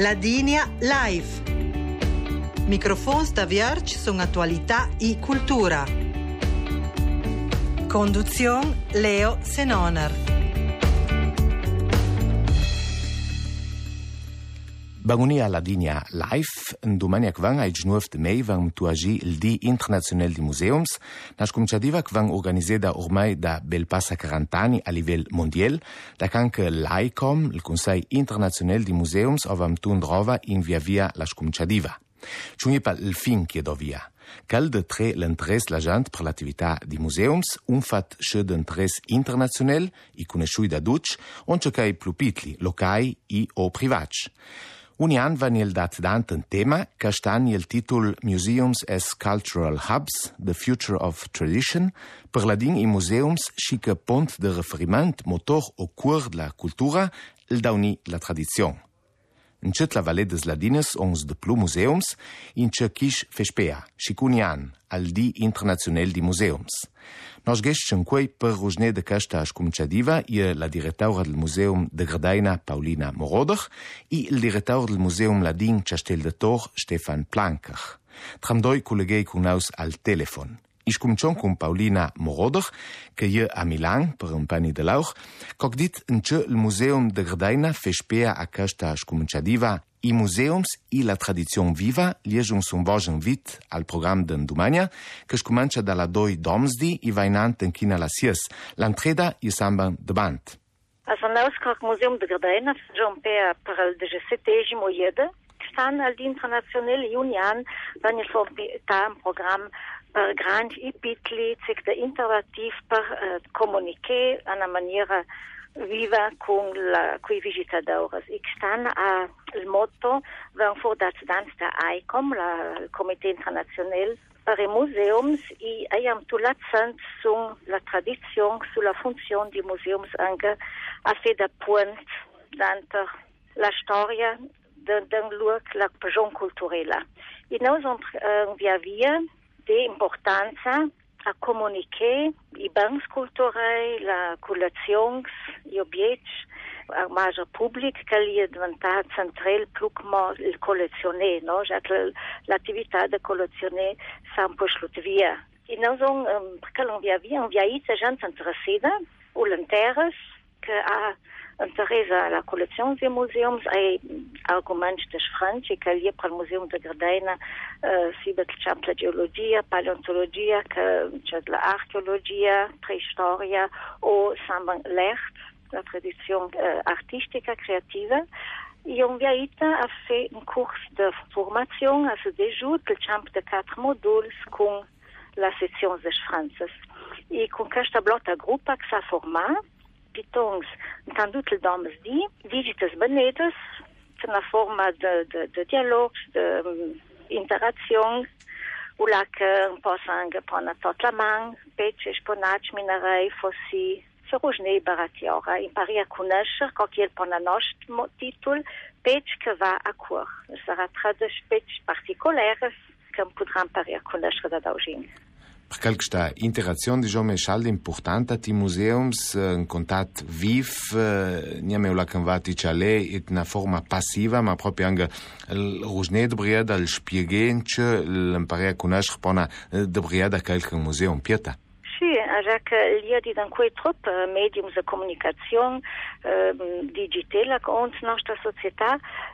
Ladinia Live. Microfons da Vierge sono attualità e cultura. Conduzione Leo Senonar. Baronia Ladinja live, domani kvanga i de mei vam tuagi il Di Internazionale di Museums, nas cominciativa kvang organizeda ormai da bel passa 40 anni a livello mondiale, da canche l'ICOM, il Consiglio Internazionale di Museums, ovam tun drova in via via la cominciativa. Ciunipa il fin chiedo via. Cal de tre l'interès la gent per l'attività di museums, un fat che d'interès internazional, i conosciui da duc, on ce cai plupitli, locai i o privats. Unian van il dat dant un tema ca stan il titul Museums as Cultural Hubs, The Future of Tradition, per ladin i museums și ca pont de referiment motor o cur de la cultura, il dauni la tradițion. în cet la Valle des Ladines ons de plu museums, în ce Chiș Feșpea și Cunian, al di internațional di museums. Nos gești în cuei pe rujne de căștă aș cum cea e la directaura del muzeum de grădaina Paulina Morodach, i e il directaur del muzeum ladin ce de tor Stefan Plancach. Tram doi colegei cu naus al telefon – ich kom schon kom um Paulina Moroderch, ke je a Milan per un pani de lauch, kok dit un tje l Museum de Gerdeina fechpea a kasta schkomenchadiva i museums i la tradition viva liejung son vojen vit al program d'en Dumania, ke schkomencha da la doi domsdi i vainant en kina la sies, l'entreda i samban de band. A son laus kak Museum de Gerdeina fechom pea per al DGCTG moyede, stan al di internationale union, vanyo sorbi ta un programme Äh, grande pitli, c'est interactif par communiquer äh, à la manière viva avec la coi visitadores. stan a il motto for als Dans der ICOM, la, Comité International per i Museums, i tout tout l'accent sur la tradition, sur la fonction du museums anche a fait da point dans la storia d'un lieu, la région culturelle. Et nous on euh, via via té importància a comunicar i bancs culturals, la col·leccions i objectes, al marge públic que li ha adventat central pluc el col·leccioner, no? ja que l'activitat de col·leccioner s'ha empuixat via. I nous on, perquè l'enviavia, enviaït la gent interessada, voluntaris, que ha Interesse à la collection des musées y a des Français qui allaient pour le musée de Gardena, eh, c'est la géologie, paléontologie, de l'archéologie, préhistoire, ou saint l'art, la tradition eh, artistique, créative. Et ont invité à faire un cours de formation à ce déjeuner, le champ de quatre modules, avec la section des Français. Et avec cette blotte de groupe qui s'est formée, pytongs në kanë du të lëdomë zdi, digjit të zbënetës, të në forma dë, dë, dë dialog, dë la u lakë në posangë për në të të mangë, peqë, shponaqë, minerej, fosi, Firush ne i baratjora, i pari a kunëshër, ka kjelë për në nështë titull, peq këva a kur. Nësëra tradësh peq partikolerës, këm pudran pari a kunëshër da ujinë. calta interacțion euh, de jome șal de importantă ti muzeum în contact viv ne meu la cândvati ce et na forma pasiva ma proprie angă rușne de bria dal spiegen ce îl împărea cunoaș până euh, de bria da calcă muzeum pieta și așa că el ia din în cui trup medium de comunicațion euh, digitală cu ont noastră societate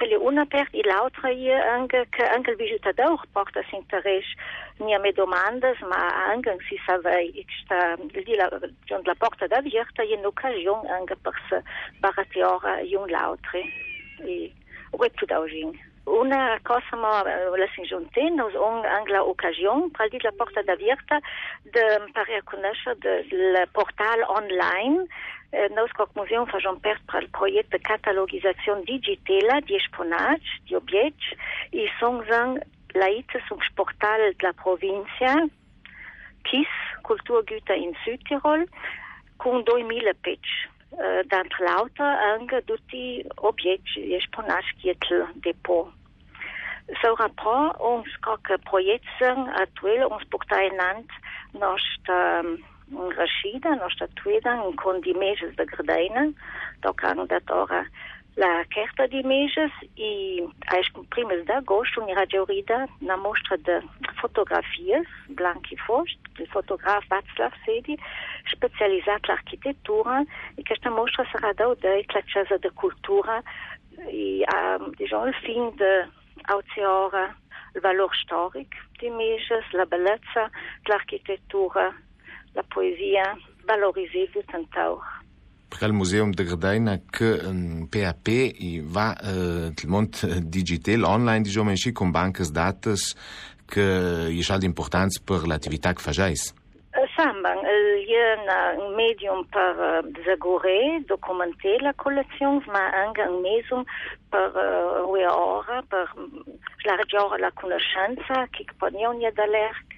Kali unapert i l'altra je anche, anche il visitador porta s'interesse a me domandas, ma anche si savei che sta de la, la porta d'avierta è occasion anche per se baratiora e un l'altro. E uè tu d'aujourd'hui. Una cosa ma la s'injonte, nos on anche la occasione per la porta d'avierta de parer a de del portal online eh, nous Muzeum tworzą faisons partie du projet de catalogisation digitale et de objets i są zang laicy są portal la province, KIS, Güter in Südtirol, avec 2000 page. Euh, d'entre lauter tous les objets espionage le dépôt. Ce rapport, ons kok un projet actuel, ons portal nant, nost une rachide, une statuette, un condiment de gradine. Donc, on a d'abord la carte images et, à 1 de gauche, on ira d'orida la mostre de photographies, blanc et fauche, du photographe Václav Sedi, spécialisé dans l'architecture, et cette mostre sera d'audit de la de culture et, euh, le fin de l'auteur, le valeur historique des images, la bellezza de l'architecture, la poesia valorisé du centaur. Pre al Museum de Gradaina que un PAP i va uh, el mont euh, digital online di jomen chi com banques dates que i ja d'importants per l'activitat que fajais. Samban, euh, hi euh, ha un medium per desagorer, documentar la col·lecció, ma anga un mesum per uh, ue hora, per la regió la coneixença, qui que pot n'hi ha un dia d'alerc.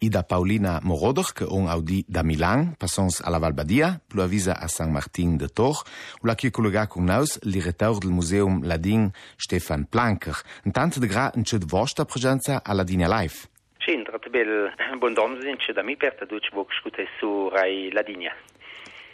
Ida Paulina Morodoch, ke on Audi da Milan, passons a la Valbadia, plo avisa a San Martin de Tor, ou la kie kolega kung naus, li retaur del Museum Ladin, Stefan Planker, en tante de gra en chud vosta presenza a Ladinia Life. Sin, trat bel bon don, zin chud a mi perta duc bo kskute su rai Ladinia.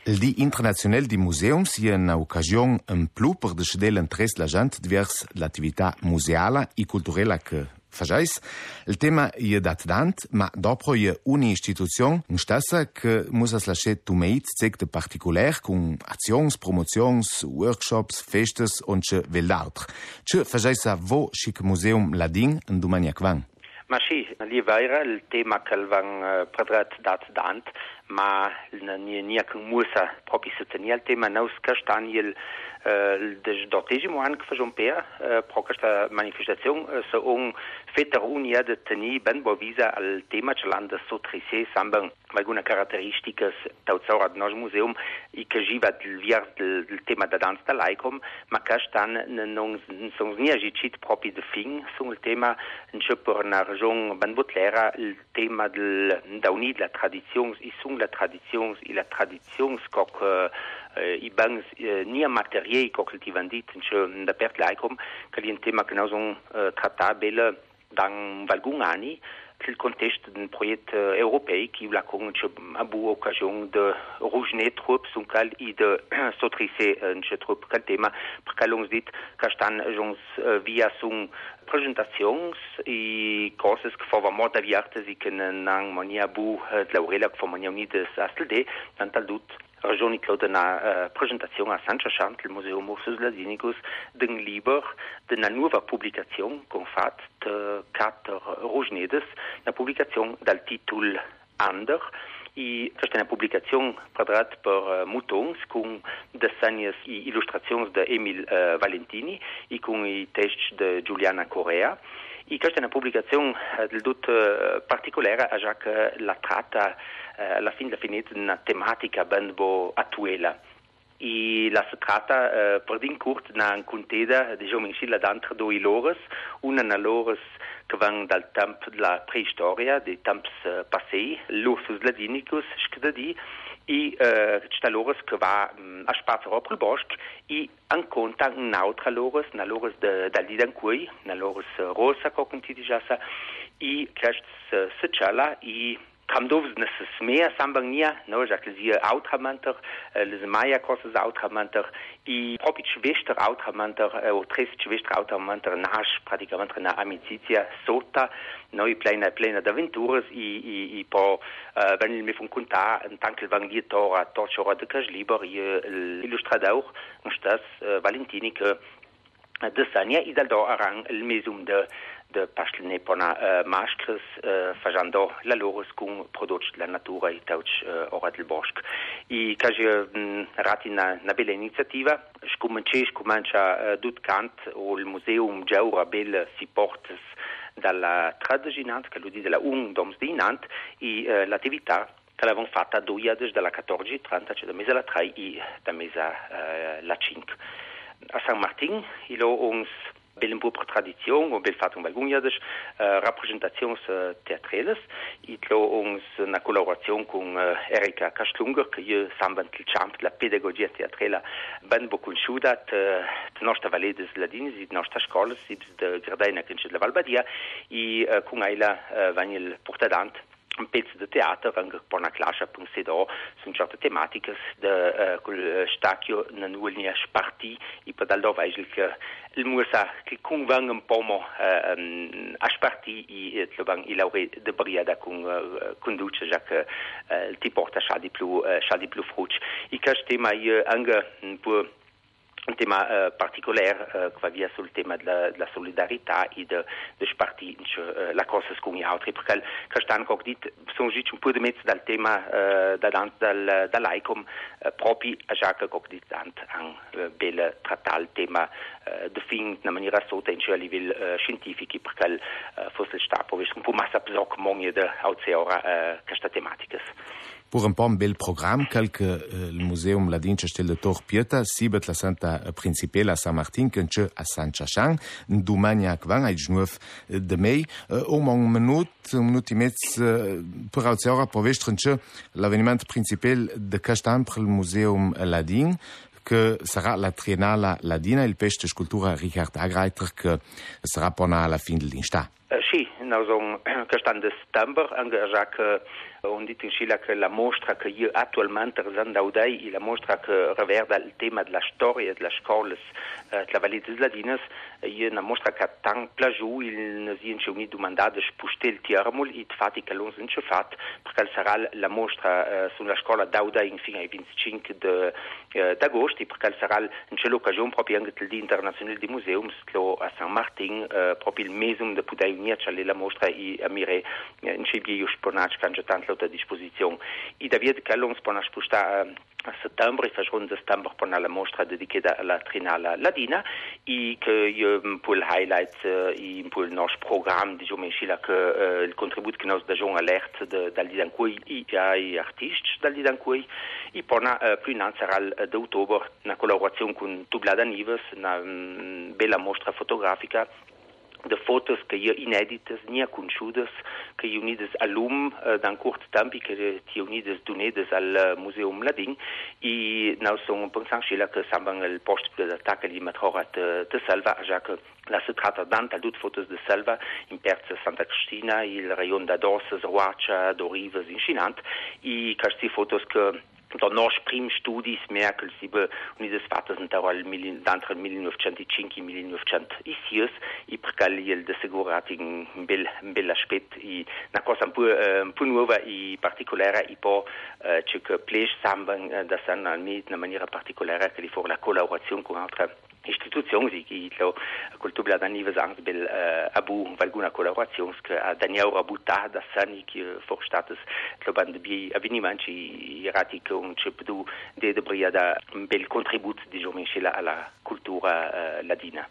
El di internationale di museum si è una occasione un plu per decidere l'interesse la gente diverse l'attività museale e culturale che facesse. Il tema je dat dant, ma dopo je una istituzione, un stessa che musa lasciare tu meit zegte particolare con azions, promotions, workshops, festes und ce veld'altr. Ce facesse a vo chic museum ladin in domani a quang. Ma sì, lì era il tema che avevano eh, preparato dat dant, ma nie, niejako musa propisati, ali tema navskaštanjel eh, des dortegimo an kvažompea, eh, prokašta manifestacijum, eh, se on feta unija de teni ben bo viza al tema čelanda so trise samben alguna karakteristika taucaurat nos museum i kaživa dlvjar del tema da dansta laikom, ma kaštan non son znijažičit propi de fing son il tema nčepor na region ben botlera, il tema del dauni de la tradition i Tradition, la tradition la Traditionskok äh, eh, eh, i bangs äh, eh, nia materie ko kultivanditen da pert laikom, kal un tema genau so äh, tratabele dans années, dans le contexte d'un projet euh, européen qui a eu l'occasion occasion de troupes et de euh, s'autriser euh, un che thème pour dit via son présentation et courses que faut vraiment d'aviartes et que n'en mania la Jean-Claude na äh, Präsentation a Sanchachant le Museum Mursus Lasinicus d'un Liber de na nuova publicazione con fat Kater Rognedes, na publicazione dal titolo Ander, i esta publicazione quadrat per uh, Mutons con desenhos e ilustrações de Emil uh, Valentini e com i textos de Giuliana Correa. Ich möchte eine Publikation, eh, die tut eh, particolare a eh, Jacques la tratta, alla fine definita una tematica ben bo attuela. la se tratta eh, per din curt na an conteda de diciamo, jomenxila d'antre do ilores, una na lores che van dal tempo della la preistoria, de temps passei, l'ursus ladinicus, scadadi, e uh, sta lores que va um, a spazio a Prbost i an conta nautra lores na lores da lidan cui na lores uh, rosa co conti di jasa i crest uh, eh, sechala i Камдовзнесмея самбагния, но жаклизия аутрамантер, лизмая косез аутрамантер и попич вештер аутрамантер, о тресич вештер аутрамантер наш практикамантер на амициция сота, но и плена плена да вентурес и и и по венил ми фун кунта танкел вангдия тора торчора де кажлибер и иллюстрадаур, штас Валентини ке Desania и дальдо аранг лмезум де de pastelne pona uh, eh, mașcris uh, eh, fajando la loros cum produci la natura eh, i tauci oratel boșc. I ca și um, mm, rati na, na bela inițiativa, și cum înce și cum ancea uh, dut cant, ul muzeum geaura bel si portes dalla tradeginant, că lui de la un doms dinant, i euh, l'attività che l'avevano fatta a Duiades dalla 14.30, cioè da mese alla 3 e da mese alla 5. A San Martin, il ho uns Belenburg tradition ou belfatung balgunia deci uh, reprezentațions uh, teatreles itlo na colaborațion cu uh, Erika Castlunger că eu s-am vantilchamp la pedagogia teatrela ben bocunșudat de noștra valedes la din zid noștra școală zid de gradaina când la Valbadia i cu euh, aila euh, vanil portadant pezzi de teater anche per una classe pensedò su certe tematiche de uh, stacchio na nuelnia sparti e per dal dove che il musa che convang un po' mo uh, a sparti e lo van i eh, laure de briada con uh, conduce già che uh, ti porta sha di più uh, più fruc i cash tema io anche mm, per un tema äh, eh, particolare äh, qua via sul tema della, della solidarietà e de, des partits äh, eh, la cosa con gli altri perché Castan Cock dit sono usciti un po' di mezzo dal tema äh, da, dal, dal, dall'ICOM äh, proprio a Jacques Cock dit tant an äh, bel trattare il tema äh, definito in maniera sotto in cioè a livello äh, scientifico perché äh, fosse Stato proprio un po' massa di mogne di auzeora äh, questa tematica. pour un bon bel programme quelque euh, le museum la dinche de Tor Pieta sibet la Santa Principela saint Martin kenche a San d'oumagne à Kvan, à 19 de euh, minute, om un minut un minut euh, imets per pour ora ce l'avènement principal de Castan per il museum Ladin que sera la Trienala Ladina il pește sculptura Richard Agreiter que sera până la fin din sta. Euh, si. na zon que an de Stamber engaja que on dit aussi Chile que la mostra que il actualment zan er daudai i la mostra que la le thème de la et euh, de la Vallée des Ladines ladinas il a mostra que tant plajou il nous vien che unit mandat de spuste il tiermul de fatti che l'on fait parce qu'elle sera la mostra euh, sur la daudai in fin 25 de euh, d'agosto perché sarà in ce l'occasione proprio anche del Internazionale des Museums che a Saint Martin propre il mesum de unir unirci alla mostra i amire eh, in Cibie eh, i che hanno eh, tanto a disposizione I da vied kellum spona spusta a a settembre, fajron de settembre per la mostra dedicata alla Trinala Ladina e che io un po' il highlight e un po' il nostro programma diciamo in Cile che il contributo che noi diamo all'ERT dal di cui i artisti dal di cui i pona più innanzi al d'autobre una collaborazione con Tublada Nives una mm, bella mostra fotografica de fotos que je inèdites ni conchudes que unides a l'um uh, eh, d'un court temps que ti unides donèdes al eh, Museum Ladin i nau son pensant chez là que samban el post de l'attaque li metrora eh, te, te salva ja que la se trata d'anta dut fotos de salva in perza Santa Cristina il rayon d'Ados, Roacha, d'Orives, in Chinant i casti fotos que Dar noștri primi studii Merkel sibă unides fatas în taroal d'antre 1905 1906 i per cal el de segurat un bel un bel aspect i na cosa un peu un äh, peu nuova i particolare i po ce que äh, plej samba äh, da san almit na maniera particolare che li for la collaborazione con altre Institutionsgesiedler Kulturbilder an Nivesangsbill äh, eh, Abu Valguna Kollaborationsk a Daniel Abuta da Sanik Vorstaates Kloban de Bi avveniment ci iratic un cepdu de debria da un bel contribut di diciamo, Giomencela alla cultura uh, ladina.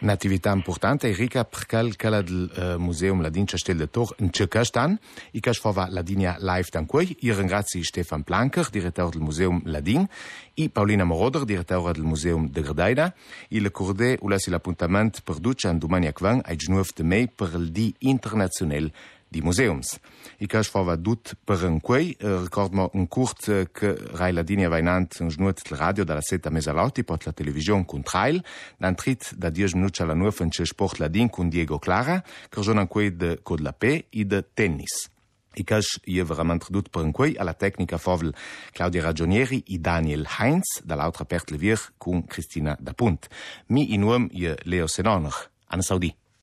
Un'attività importante, ricca perché il uh, eh, Museum Ladin Castel de Tor in Circastan, i casfova Ladinia live dan cui, i ringrazi Stefan Planker, direttore del Museum Ladin, e Paulina Moroder, direttore del Museum de Gredaida. il Corde ou la si l'appuntament perduch an Domaniavan a 9 de mai per le Di internationel di Museums. I cach fava dut per un quei, euh, recordmo euh, un curt que rai la dinia vainant un genuet la radio da la seta mesa lauti pot la televisión con trail, n'han trit da 10 minuts a la nuf en che sport la din con Diego Clara, que jo n'han quei de cod la pe i de tennis. I cash je verament prin per a la tehnica fovel Claudia Ragionieri și Daniel Heinz de dall'altra part le vir con Cristina Dapunt. Mi in uom je Leo Senonoch. Anna Saudi.